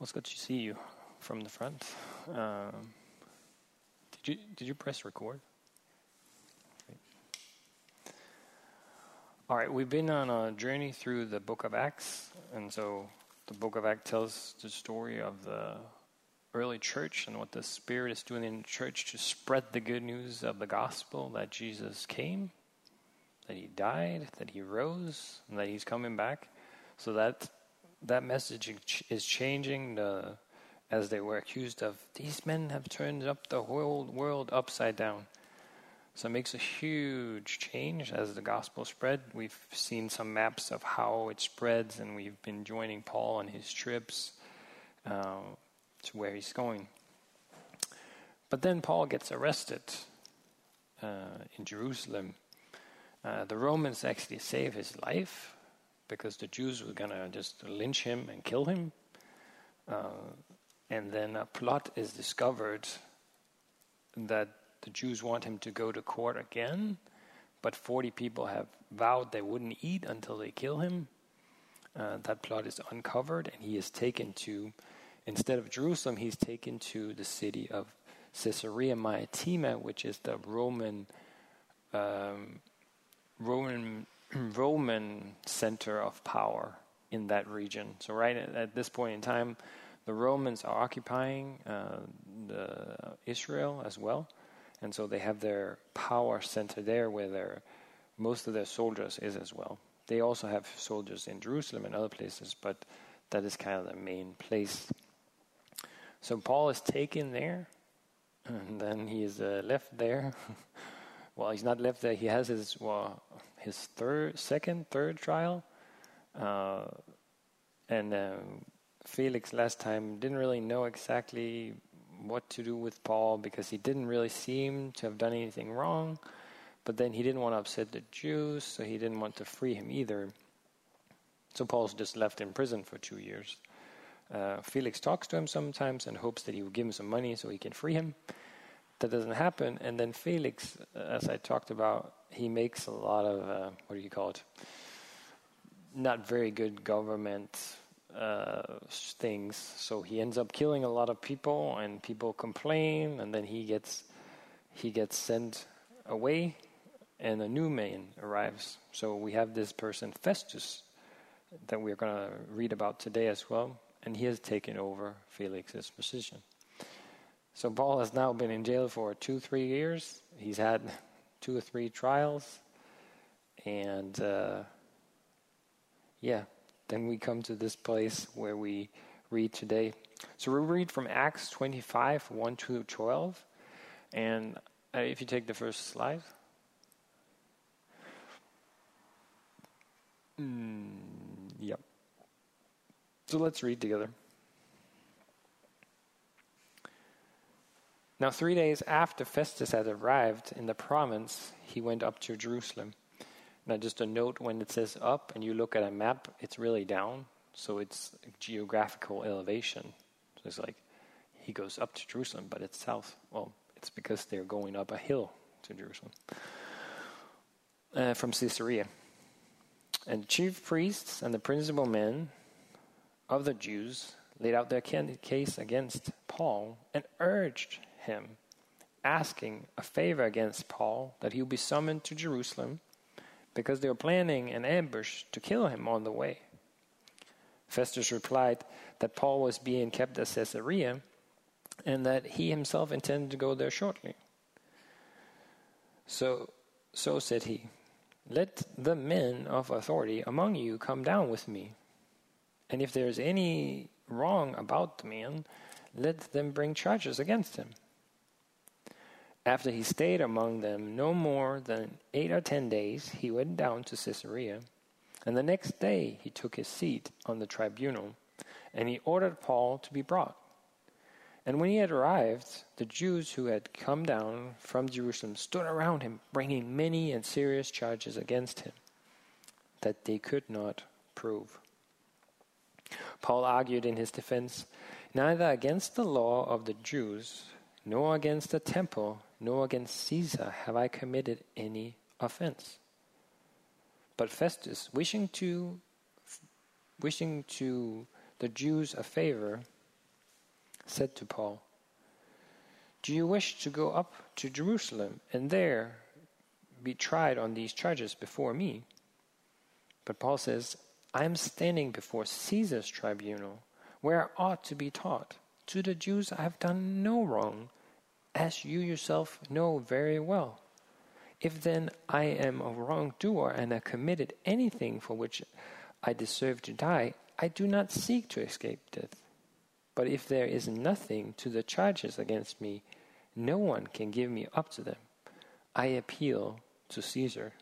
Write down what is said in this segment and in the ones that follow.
It's good to see you from the front. Um, did you did you press record? All right, we've been on a journey through the Book of Acts, and so the Book of Acts tells the story of the early church and what the Spirit is doing in the church to spread the good news of the gospel that Jesus came, that He died, that He rose, and that He's coming back. So that that message is changing the, as they were accused of these men have turned up the whole world upside down. So it makes a huge change as the gospel spread. We've seen some maps of how it spreads, and we've been joining Paul on his trips uh, to where he's going. But then Paul gets arrested uh, in Jerusalem. Uh, the Romans actually save his life because the Jews were going to just lynch him and kill him. Uh, and then a plot is discovered that the Jews want him to go to court again, but 40 people have vowed they wouldn't eat until they kill him. Uh, that plot is uncovered, and he is taken to, instead of Jerusalem, he's taken to the city of Caesarea Maritima, which is the Roman um, Roman Roman center of power in that region. So right at, at this point in time, the Romans are occupying uh, the Israel as well, and so they have their power center there, where their most of their soldiers is as well. They also have soldiers in Jerusalem and other places, but that is kind of the main place. So Paul is taken there, and then he is uh, left there. well, he's not left there. He has his well, his third, second, third trial, uh, and uh, Felix last time didn't really know exactly what to do with Paul because he didn't really seem to have done anything wrong. But then he didn't want to upset the Jews, so he didn't want to free him either. So Paul's just left in prison for two years. Uh, Felix talks to him sometimes and hopes that he will give him some money so he can free him that doesn't happen. And then Felix, as I talked about, he makes a lot of uh, what do you call it? Not very good government uh, things. So he ends up killing a lot of people, and people complain, and then he gets he gets sent away, and a new man arrives. So we have this person Festus that we're going to read about today as well, and he has taken over Felix's position. So Paul has now been in jail for two, three years. He's had two or three trials, and uh, yeah, then we come to this place where we read today. So we read from Acts 25, 1 to 12, and uh, if you take the first slide. Mm, yep. So let's read together. Now, three days after Festus had arrived in the province, he went up to Jerusalem. Now, just a note when it says up and you look at a map, it's really down. So it's geographical elevation. So it's like he goes up to Jerusalem, but it's south. Well, it's because they're going up a hill to Jerusalem uh, from Caesarea. And the chief priests and the principal men of the Jews laid out their case against Paul and urged him, asking a favor against Paul that he would be summoned to Jerusalem because they were planning an ambush to kill him on the way. Festus replied that Paul was being kept at Caesarea and that he himself intended to go there shortly. So, so said he, Let the men of authority among you come down with me. And if there is any wrong about the man, let them bring charges against him. After he stayed among them no more than eight or ten days, he went down to Caesarea. And the next day he took his seat on the tribunal, and he ordered Paul to be brought. And when he had arrived, the Jews who had come down from Jerusalem stood around him, bringing many and serious charges against him that they could not prove. Paul argued in his defense Neither against the law of the Jews, nor against the temple, nor against Caesar have I committed any offense. But Festus, wishing to wishing to the Jews a favor, said to Paul, Do you wish to go up to Jerusalem and there be tried on these charges before me? But Paul says, I am standing before Caesar's tribunal, where I ought to be taught. To the Jews I have done no wrong, as you yourself know very well. If then I am a wrongdoer and have committed anything for which I deserve to die, I do not seek to escape death. But if there is nothing to the charges against me, no one can give me up to them. I appeal to Caesar.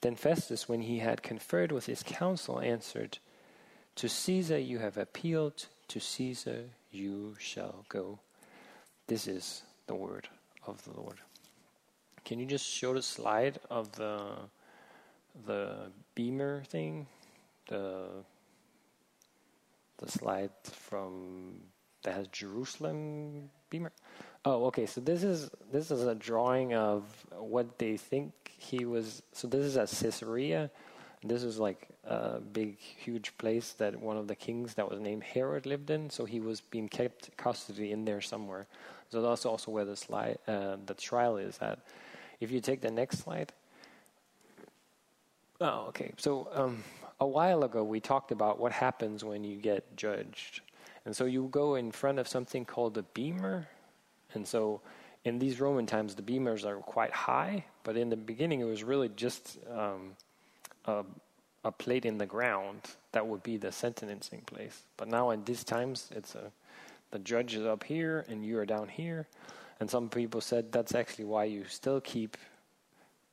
Then Festus, when he had conferred with his council, answered, To Caesar you have appealed, to Caesar you shall go. This is the word of the Lord. Can you just show the slide of the the bema thing? The the slide from that has Jerusalem bema. Oh, okay. So this is this is a drawing of what they think he was. So this is at Caesarea. This is like a big, huge place that one of the kings that was named Herod lived in. So he was being kept custody in there somewhere. So that's also where the slide, uh, the trial is at. If you take the next slide. Oh, okay. So um, a while ago we talked about what happens when you get judged, and so you go in front of something called a bema, and so in these Roman times the bemas are quite high, but in the beginning it was really just um, a, a plate in the ground that would be the sentencing place. But now in these times it's a the judge is up here and you are down here. And some people said that's actually why you still keep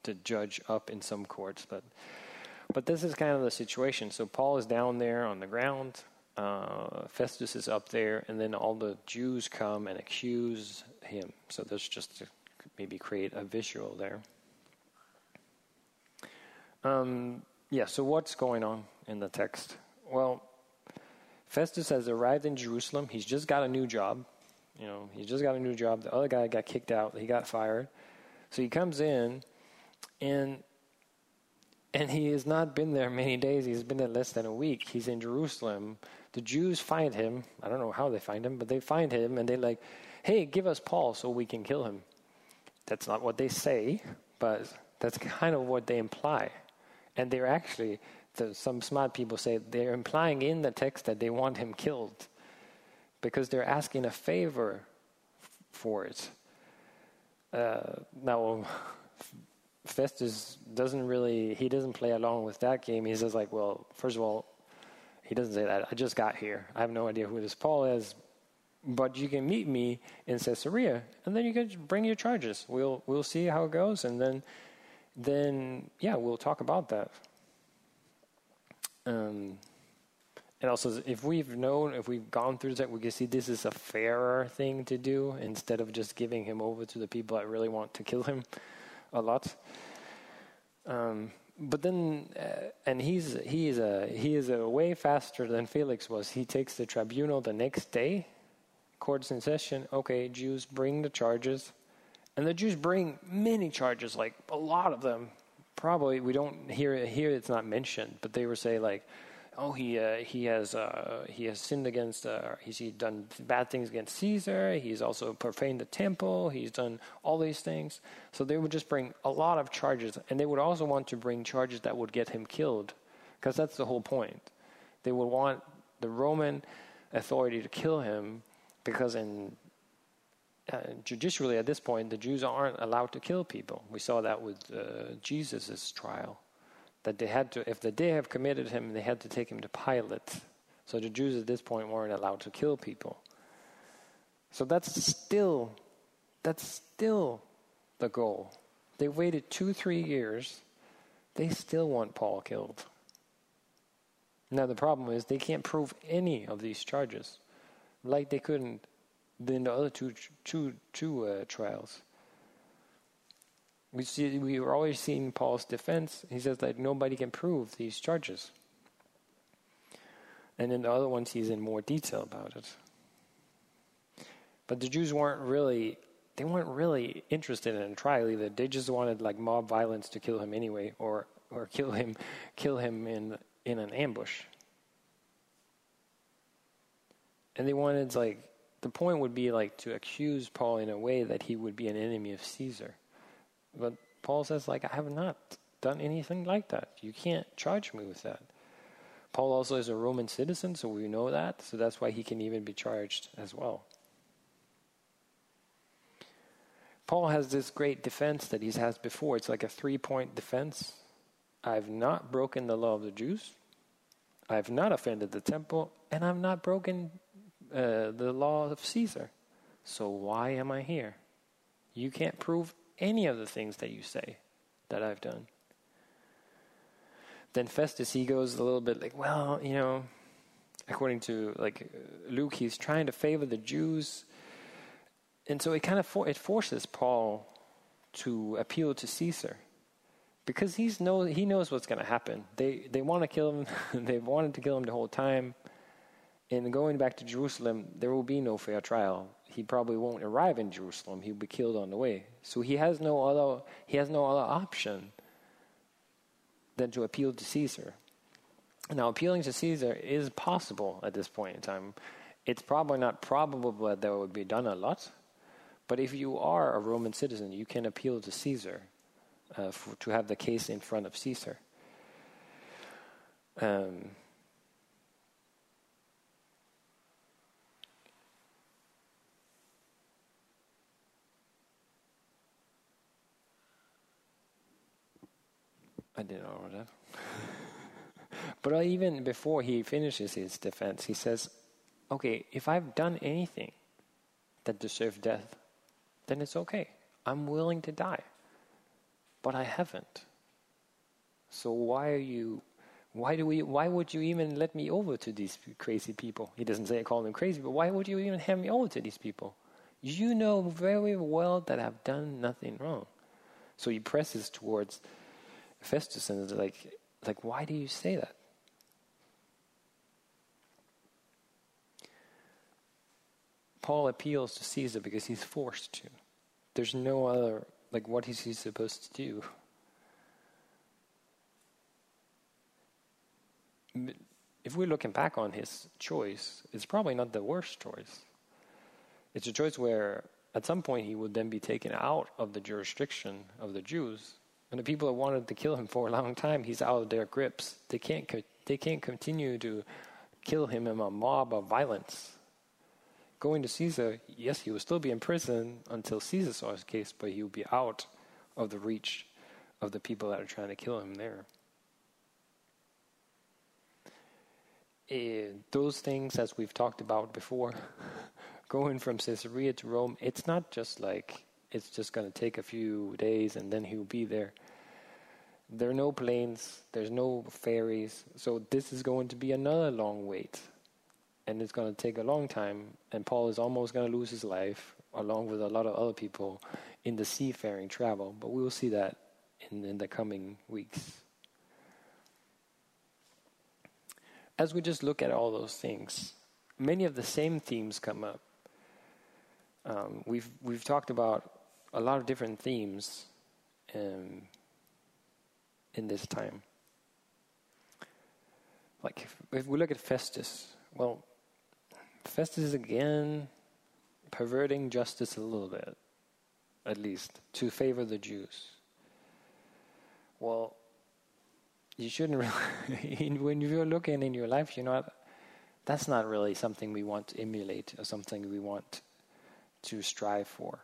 the judge up in some courts. But but this is kind of the situation. So Paul is down there on the ground. Uh, Festus is up there, and then all the Jews come and accuse him. So there's just to maybe create a visual there. Um, yeah. So what's going on in the text? Well, Festus has arrived in Jerusalem. He's just got a new job. You know, he just got a new job. The other guy got kicked out. He got fired. So he comes in, and and he has not been there many days. He's been there less than a week. He's in Jerusalem. The Jews find him. I don't know how they find him, but they find him, and they're like, "Hey, give us Paul so we can kill him." That's not what they say, but that's kind of what they imply. And they're actually some smart people say they're implying in the text that they want him killed because they're asking a favor for it. Uh, now, Festus doesn't really, he doesn't play along with that game. He says, like, well, first of all, he doesn't say that. I just got here. I have no idea who this Paul is, but you can meet me in Caesarea, and then you can bring your charges. We'll we'll see how it goes, and then then yeah, we'll talk about that. Um, and also, if we've known, if we've gone through that, we can see this is a fairer thing to do instead of just giving him over to the people that really want to kill him a lot. Um, but then, uh, and he's he is a he is a way faster than Felix was. He takes the tribunal the next day, court's in session. Okay, Jews bring the charges, and the Jews bring many charges, like a lot of them probably we don't hear here it's not mentioned, but they were say like, oh he uh, he has uh, he has sinned against uh, he's he done bad things against Caesar. He's also profaned the temple. He's done all these things. So they would just bring a lot of charges, and they would also want to bring charges that would get him killed, because that's the whole point. They would want the Roman authority to kill him because in uh, judicially at this point, the Jews aren't allowed to kill people. We saw that with uh, Jesus' trial, that they had to, if they have committed him, they had to take him to Pilate. So the Jews at this point weren't allowed to kill people. So that's still, that's still the goal. They waited two, three years. They still want Paul killed. Now the problem is they can't prove any of these charges, like they couldn't than the other two two two uh, trials. We see we are always seeing Paul's defense. He says that nobody can prove these charges, and in the other ones, he's in more detail about it. But the Jews weren't really they weren't really interested in a trial either. They just wanted like mob violence to kill him anyway, or or kill him kill him in in an ambush. And they wanted, like, the point would be, like, to accuse Paul in a way that he would be an enemy of Caesar. But Paul says, like, I have not done anything like that. You can't charge me with that. Paul also is a Roman citizen, so we know that. So that's why he can even be charged as well. Paul has this great defense that he has before. It's like a three point defense. I've not broken the law of the Jews, I've not offended the temple, and I've not broken uh, the law of Caesar. So why am I here? You can't prove any of the things that you say that I've done. Then Festus, he goes a little bit like, well, you know, according to like Luke, he's trying to favor the Jews and so it kind of for, it forces Paul to appeal to Caesar because he's know he knows what's going to happen. They they want to kill him. They've wanted to kill him the whole time. And going back to Jerusalem, there will be no fair trial. He probably won't arrive in Jerusalem. He'll be killed on the way. So he has no other he has no other option than to appeal to Caesar. Now, appealing to Caesar is possible at this point in time. It's probably not probable that that would be done a lot but if you are a Roman citizen, you can appeal to Caesar uh, for, to have the case in front of Caesar. Um, I didn't know that. but even before he finishes his defense, he says, okay, if I've done anything that deserves death, then it's okay. I'm willing to die. But I haven't. So why are you why do we why would you even let me over to these crazy people? He doesn't say I call them crazy, but why would you even hand me over to these people? You know very well that I've done nothing wrong. So he presses towards Festus and like like why do you say that? Paul appeals to Caesar because he's forced to. There's no other, like, what is he supposed to do? If we're looking back on his choice, it's probably not the worst choice. It's a choice where at some point he would then be taken out of the jurisdiction of the Jews. And the people that wanted to kill him for a long time, he's out of their grips. They can't, they can't continue to kill him in a mob of violence going to Caesar, yes, he will still be in prison until Caesar saw his case, but he will be out of the reach of the people that are trying to kill him there. And those things, as we've talked about before, going from Caesarea to Rome, it's not just like it's just going to take a few days and then he'll be there. There are no planes, there's no ferries, so this is going to be another long wait and it's going to take a long time. And Paul is almost going to lose his life, along with a lot of other people, in the seafaring travel. But we will see that in, in the coming weeks. As we just look at all those things, many of the same themes come up. Um, we've we've talked about a lot of different themes um, in this time. Like if, if we look at Festus, well, Festus is again perverting justice a little bit, at least, to favor the Jews. Well, you shouldn't really, when you're looking in your life, you know, that's not really something we want to emulate or something we want to strive for.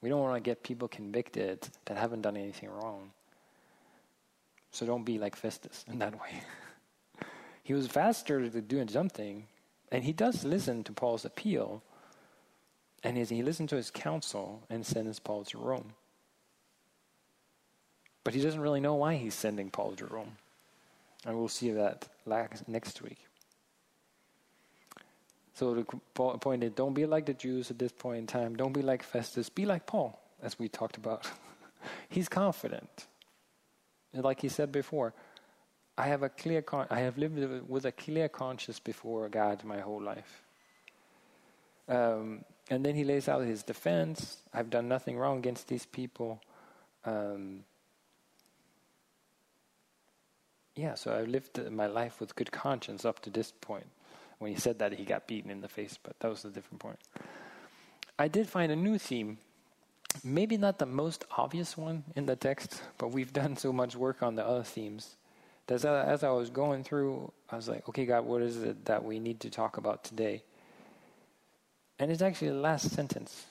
We don't want to get people convicted that haven't done anything wrong. So don't be like Festus in that way. he was faster to doing something, and he does listen to Paul's appeal, and he listens to his counsel and sends Paul to Rome. But he doesn't really know why he's sending Paul to Rome. And we'll see that next week. So the point is don't be like the Jews at this point in time. Don't be like Festus. Be like Paul, as we talked about. he's confident. Like he said before, I have a clear con- I have lived with a clear conscience before God my whole life. Um, and then he lays out his defense. I've done nothing wrong against these people. Um, yeah, so I've lived my life with good conscience up to this point. When he said that, he got beaten in the face, but that was a different point. I did find a new theme. Maybe not the most obvious one in the text, but we've done so much work on the other themes. As I, as I was going through, I was like, okay, God, what is it that we need to talk about today? And it's actually the last sentence.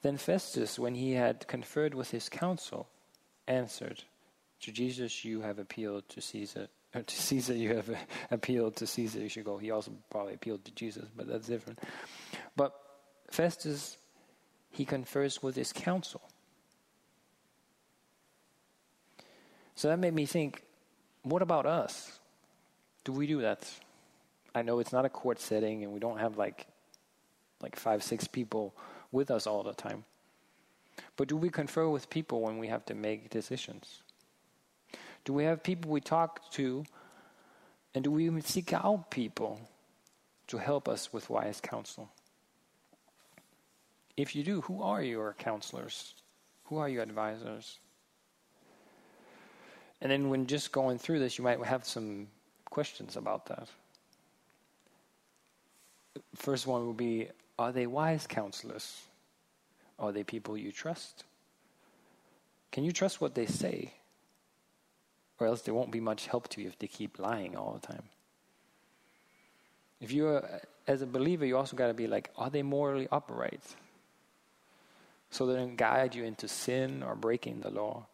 Then Festus, when he had conferred with his council, answered, To Jesus you have appealed to Caesar. To Caesar you have appealed to Caesar. You should go. He also probably appealed to Jesus, but that's different. But Festus, he confers with his council. So that made me think what about us? Do we do that? I know it's not a court setting and we don't have like like five, six people with us all the time. But do we confer with people when we have to make decisions? Do we have people we talk to? And do we even seek out people to help us with wise counsel? If you do, who are your counselors? Who are your advisors? And then, when just going through this, you might have some questions about that. First one will be Are they wise counselors? Are they people you trust? Can you trust what they say? Or else there won't be much help to you if they keep lying all the time. If you're, as a believer, you also got to be like, are they morally upright? So they don't guide you into sin or breaking the law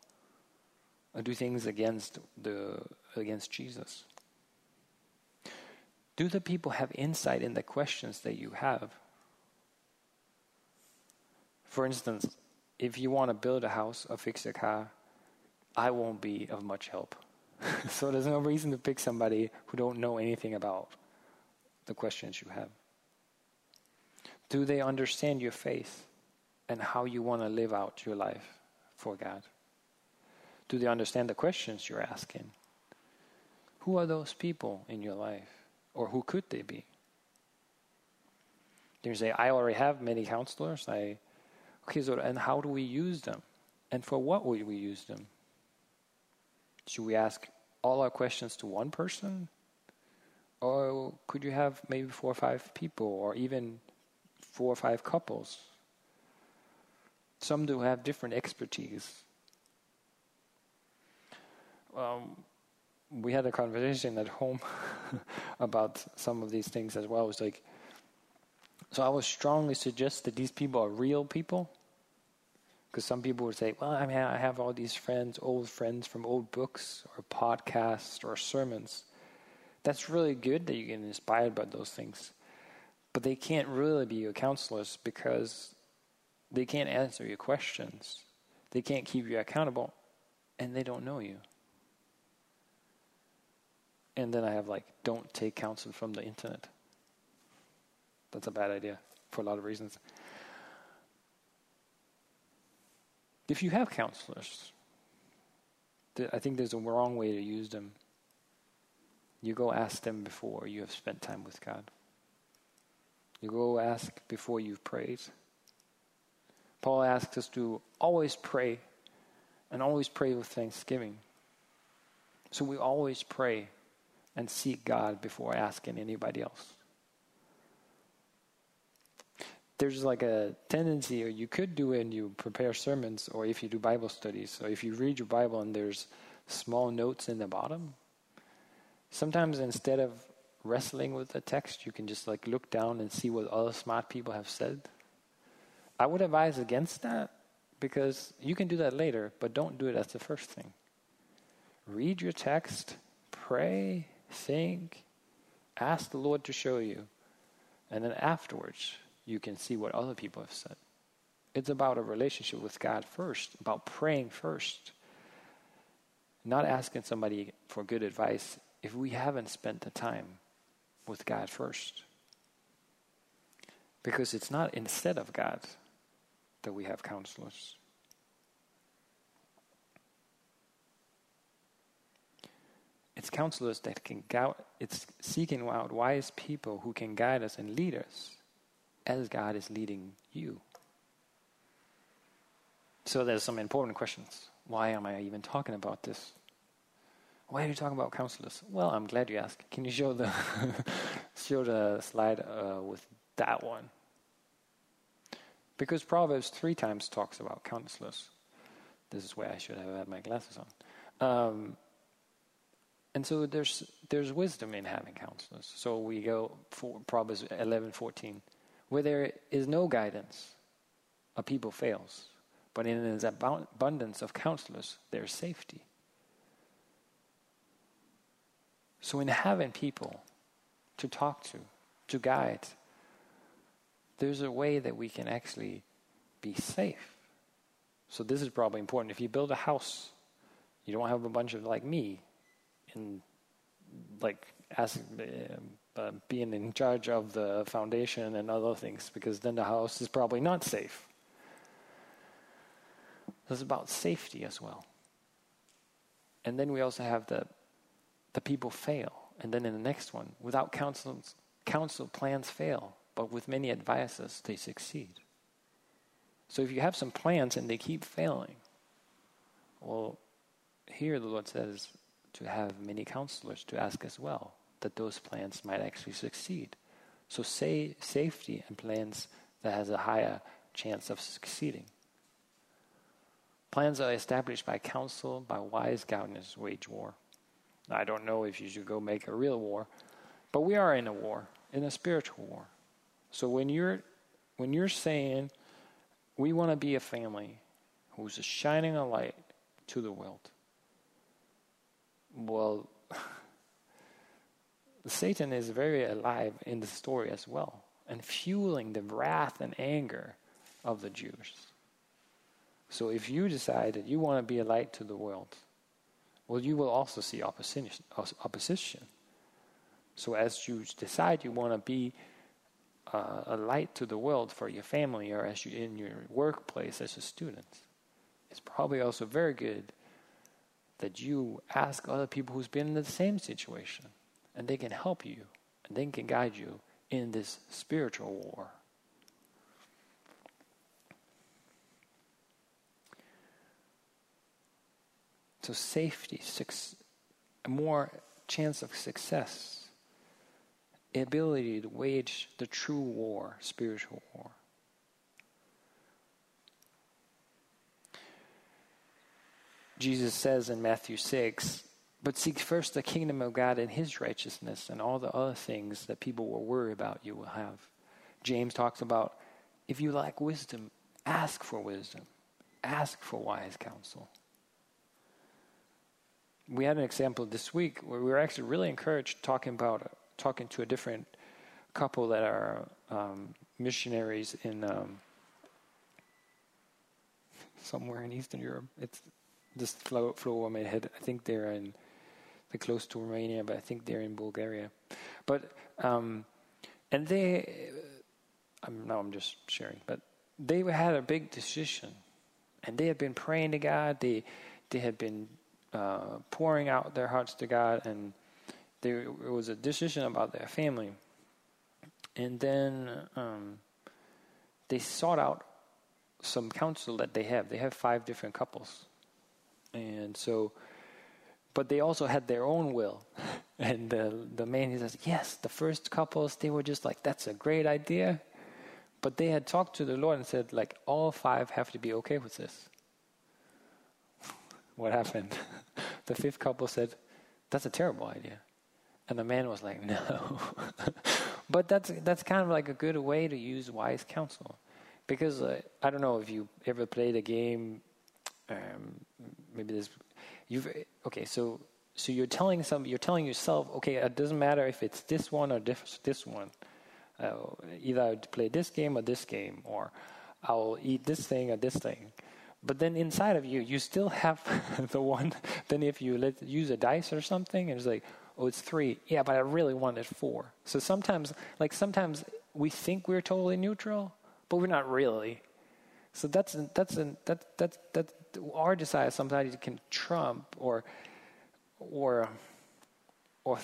or do things against the against Jesus? Do the people have insight in the questions that you have? For instance, if you want to build a house or fix a car, I won't be of much help. so there's no reason to pick somebody who don't know anything about the questions you have. Do they understand your faith and how you want to live out your life for God? Do they understand the questions you're asking? Who are those people in your life? Or who could they be? You say, I already have many counselors. I okay, so and how do we use them? And for what will we use them? Should we ask all our questions to one person? Or could you have maybe four or five people or even four or five couples? Some do have different expertise um, we had a conversation at home about some of these things as well. It was like, so I would strongly suggest that these people are real people. Because some people would say, well, I mean, I have all these friends, old friends from old books or podcasts or sermons. That's really good that you get inspired by those things. But they can't really be your counselors because they can't answer your questions. They can't keep you accountable, and they don't know you. And then I have like, don't take counsel from the internet. That's a bad idea for a lot of reasons. If you have counselors, I think there's a wrong way to use them. You go ask them before you have spent time with God. You go ask before you've prayed. Paul asks us to always pray and always pray with thanksgiving. So we always pray and seek God before asking anybody else. There's like a tendency, or you could do it and you prepare sermons, or if you do Bible studies. or if you read your Bible and there's small notes in the bottom, sometimes instead of wrestling with the text, you can just like look down and see what other smart people have said. I would advise against that because you can do that later, but don't do it as the first thing. Read your text, pray, think, ask the Lord to show you, and then afterwards you can see what other people have said. It's about a relationship with God first, about praying first, not asking somebody for good advice if we haven't spent the time with God first. Because it's not instead of God that we have counselors. It's counselors that can guide, it's seeking out wise people who can guide us and lead us as God is leading you. So there's some important questions. Why am I even talking about this? Why are you talking about counselors? Well, I'm glad you asked. Can you show the show the slide uh, with that one? Because Proverbs three times talks about counselors. This is where I should have had my glasses on. Um, and so there's there's wisdom in having counselors. So we go for Proverbs eleven fourteen, where there is no guidance, a people fails. But in an abundance of counselors, there's safety. So, in having people to talk to, to guide, there's a way that we can actually be safe. So, this is probably important. If you build a house, you don't have a bunch of like me in like as uh, uh, being in charge of the foundation and other things because then the house is probably not safe. This is about safety as well. And then we also have the the people fail. And then in the next one, without counsel, counsel plans fail, but with many advices they succeed. So if you have some plans and they keep failing, well, here the Lord says to have many counselors to ask as well that those plans might actually succeed. So say safety and plans that has a higher chance of succeeding. Plans are established by counsel, by wise guidance, wage war. I don't know if you should go make a real war, but we are in a war, in a spiritual war. So when you're when you're saying we want to be a family who's shining a light to the world, well, Satan is very alive in the story as well and fueling the wrath and anger of the Jews. So if you decide that you want to be a light to the world, well, you will also see opposition. opposition. So as you decide you want to be uh, a light to the world for your family or as you in your workplace as a student, it's probably also very good that you ask other people who's been in the same situation and they can help you and they can guide you in this spiritual war. So safety, more chance of success, ability to wage the true war, spiritual war. Jesus says in Matthew 6, but seek first the kingdom of God and his righteousness, and all the other things that people will worry about you will have. James talks about if you lack wisdom, ask for wisdom, ask for wise counsel we had an example this week where we were actually really encouraged talking about talking to a different couple that are um, missionaries in um, somewhere in Eastern Europe. It's just flow flow my head. I think they're in they're close to Romania, but I think they're in Bulgaria. But um, and they, I'm now I'm just sharing, but they had a big decision, and they had been praying to God. They they had been uh, pouring out their hearts to God, and there it was a decision about their family. And then um, they sought out some counsel that they have. They have five different couples, and so, but they also had their own will. And the the man he says, yes, the first couples they were just like, that's a great idea, but they had talked to the Lord and said like, all five have to be okay with this what happened? the fifth couple said, That's a terrible idea. And the man was like, No. but that's, that's kind of like a good way to use wise counsel. Because uh, I don't know if you ever played a game, um, maybe this, you've, okay, so so you're telling some, you're telling yourself, okay, it doesn't matter if it's this one or this, this one. Uh, either I play this game or this game, or I'll eat this thing or this thing. But then inside of you, you still have the one. Then if you let use a dice or something, and it's like, oh, it's three. Yeah, but I really wanted four. So sometimes, like sometimes we think we're totally neutral, but we're not really. So that's that's that that that our desire sometimes can trump or or or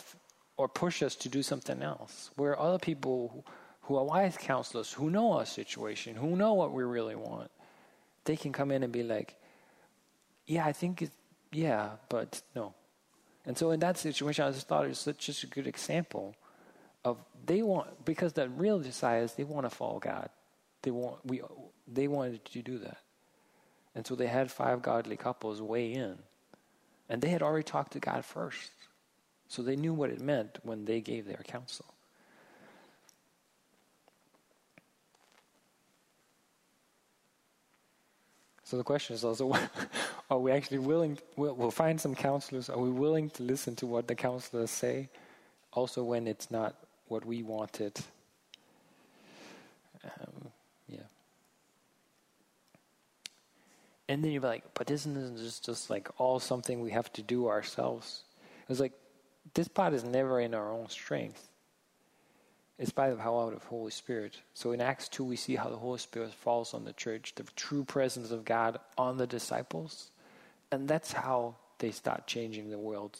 or push us to do something else. Where other people who are wise counselors, who know our situation, who know what we really want, they can come in and be like, yeah, I think it, yeah, but no. And so in that situation, I just thought it was such, a good example of they want because the real desire is they want to follow God. They want we they wanted to do that, and so they had five godly couples weigh in, and they had already talked to God first, so they knew what it meant when they gave their counsel. So the question is also, are we actually willing? We'll, we'll find some counselors. Are we willing to listen to what the counselors say, also when it's not what we wanted? Um, yeah. And then you're like, but isn't this just like all something we have to do ourselves? It's like this part is never in our own strength. It's by the power of the Holy Spirit. So in Acts 2, we see how the Holy Spirit falls on the church, the true presence of God on the disciples. And that's how they start changing the world.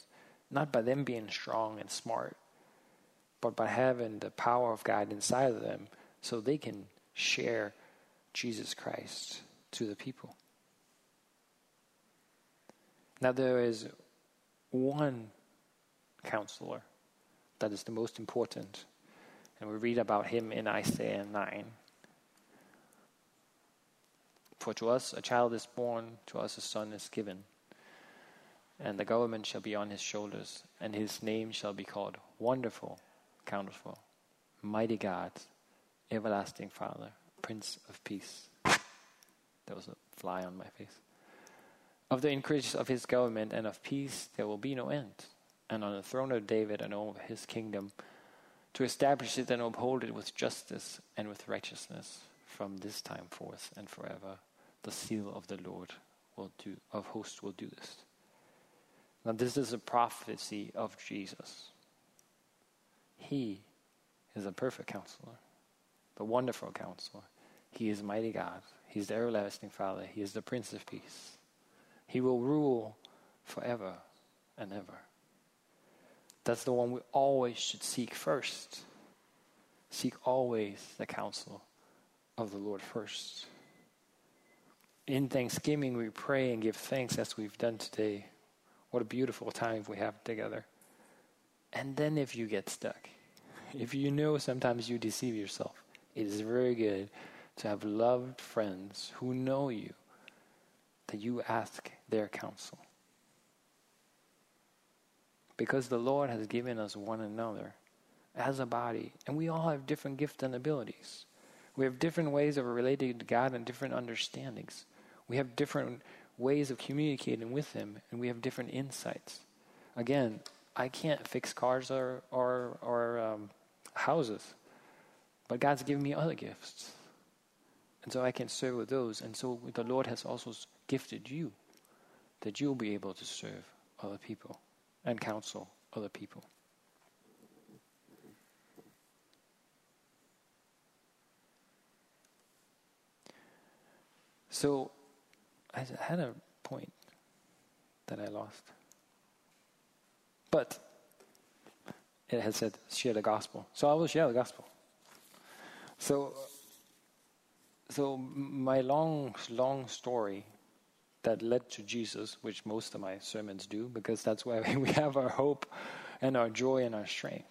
Not by them being strong and smart, but by having the power of God inside of them so they can share Jesus Christ to the people. Now, there is one counselor that is the most important and we read about him in Isaiah 9. For to us a child is born, to us a son is given. And the government shall be on his shoulders, and his name shall be called Wonderful, Counterful, Mighty God, Everlasting Father, Prince of Peace. There was a fly on my face. Of the increase of his government and of peace there will be no end. And on the throne of David and over his kingdom, to establish it and uphold it with justice and with righteousness from this time forth and forever. The seal of the Lord will do of hosts will do this. Now this is a prophecy of Jesus. He is a perfect counselor, the wonderful counselor. He is mighty God. He's the everlasting Father. He is the Prince of Peace. He will rule forever and ever. That's the one we always should seek first. Seek always the counsel of the Lord first. In Thanksgiving, we pray and give thanks as we've done today. What a beautiful time we have together. And then, if you get stuck, if you know sometimes you deceive yourself, it is very good to have loved friends who know you that you ask their counsel because the Lord has given us one another as a body, and we all have different gifts and abilities. We have different ways of relating to God and different understandings. We have different ways of communicating with Him, and we have different insights. Again, I can't fix cars or or, or um, houses, but God's given me other gifts, and so I can serve with those. And so the Lord has also gifted you that you'll be able to serve other people and counsel other people. So I had a point that I lost. But it had said share the gospel. So I will share the gospel. So so my long long story that led to Jesus, which most of my sermons do, because that's where we have our hope and our joy and our strength.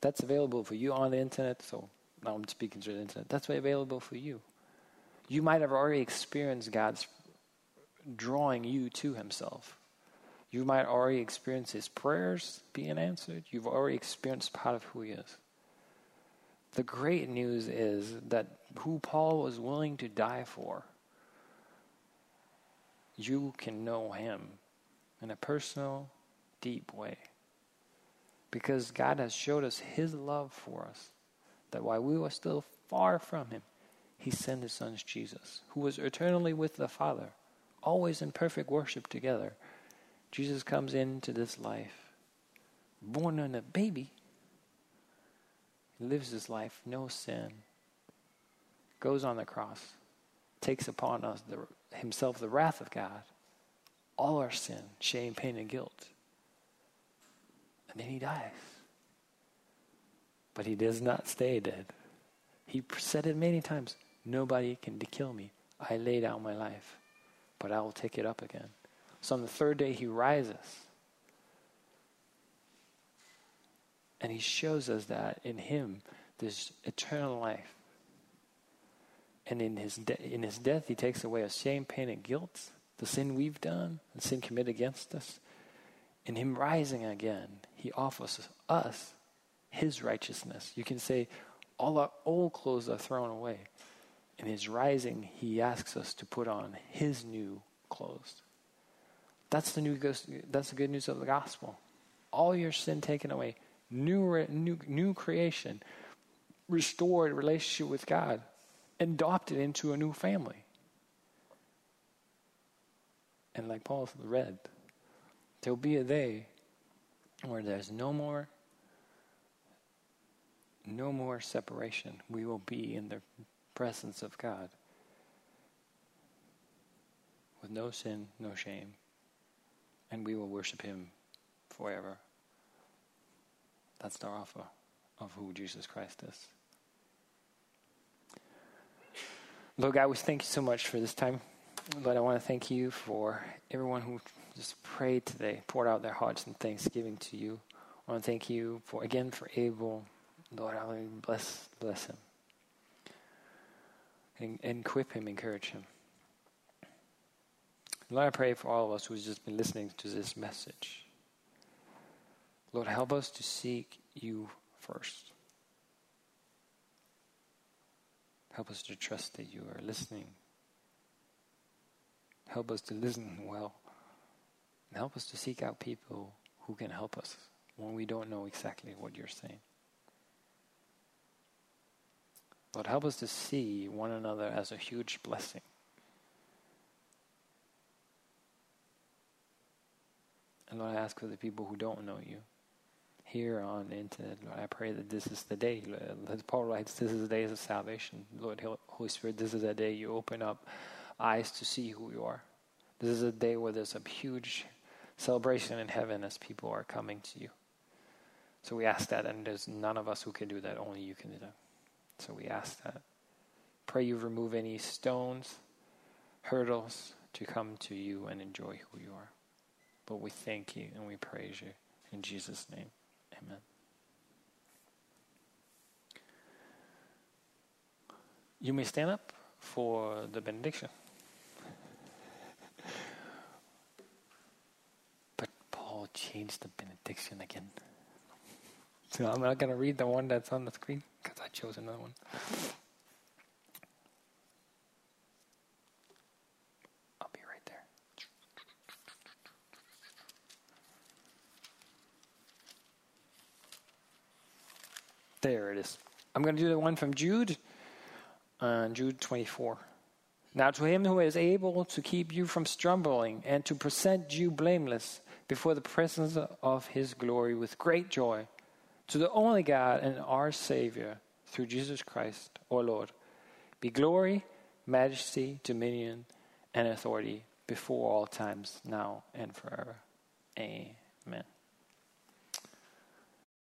That's available for you on the internet. So now I'm speaking through the internet. That's available for you. You might have already experienced God's drawing you to Himself. You might already experience His prayers being answered. You've already experienced part of who He is. The great news is that who Paul was willing to die for you can know Him in a personal, deep way. Because God has showed us His love for us, that while we were still far from Him, He sent His Son Jesus, who was eternally with the Father, always in perfect worship together. Jesus comes into this life, born in a baby, lives his life, no sin, goes on the cross, takes upon us the himself the wrath of God, all our sin, shame, pain, and guilt. And then he dies. But he does not stay dead. He said it many times Nobody can kill me. I lay down my life, but I will take it up again. So on the third day, he rises. And he shows us that in him there's eternal life. And in his, de- in his death, he takes away our shame, pain, and guilt, the sin we've done, the sin committed against us. In him rising again, he offers us his righteousness. You can say, all our old clothes are thrown away. In his rising, he asks us to put on his new clothes. That's the new that's the good news of the gospel. All your sin taken away, new new new creation, restored relationship with God, adopted into a new family. And like Paul read, there'll be a day where there's no more no more separation. We will be in the presence of God with no sin, no shame, and we will worship Him forever. That's the offer of who Jesus Christ is. Lord God, we thank you so much for this time. Lord, I want to thank you for everyone who just prayed today, poured out their hearts in thanksgiving to you. I want to thank you for again for Abel. Lord, I want to bless bless him. And, equip him, encourage him. Lord, I pray for all of us who's just been listening to this message. Lord, help us to seek you first. Help us to trust that you are listening. Help us to listen well. And help us to seek out people who can help us when we don't know exactly what you're saying. Lord, help us to see one another as a huge blessing. And Lord, I ask for the people who don't know you here on the internet, Lord, I pray that this is the day. As Paul writes, this is the day of salvation. Lord, Holy Spirit, this is the day you open up eyes to see who you are. This is a day where there's a huge celebration in heaven as people are coming to you. So we ask that, and there's none of us who can do that, only you can do that. So we ask that. Pray you remove any stones, hurdles to come to you and enjoy who you are. But we thank you and we praise you in Jesus' name. Amen. You may stand up for the benediction. But Paul changed the benediction again. So I'm not going to read the one that's on the screen because I chose another one. I'll be right there. There it is. I'm going to do the one from Jude, uh, Jude 24. Now, to him who is able to keep you from stumbling and to present you blameless before the presence of his glory with great joy, to the only God and our Savior, through Jesus Christ, our Lord, be glory, majesty, dominion, and authority before all times, now and forever. Amen.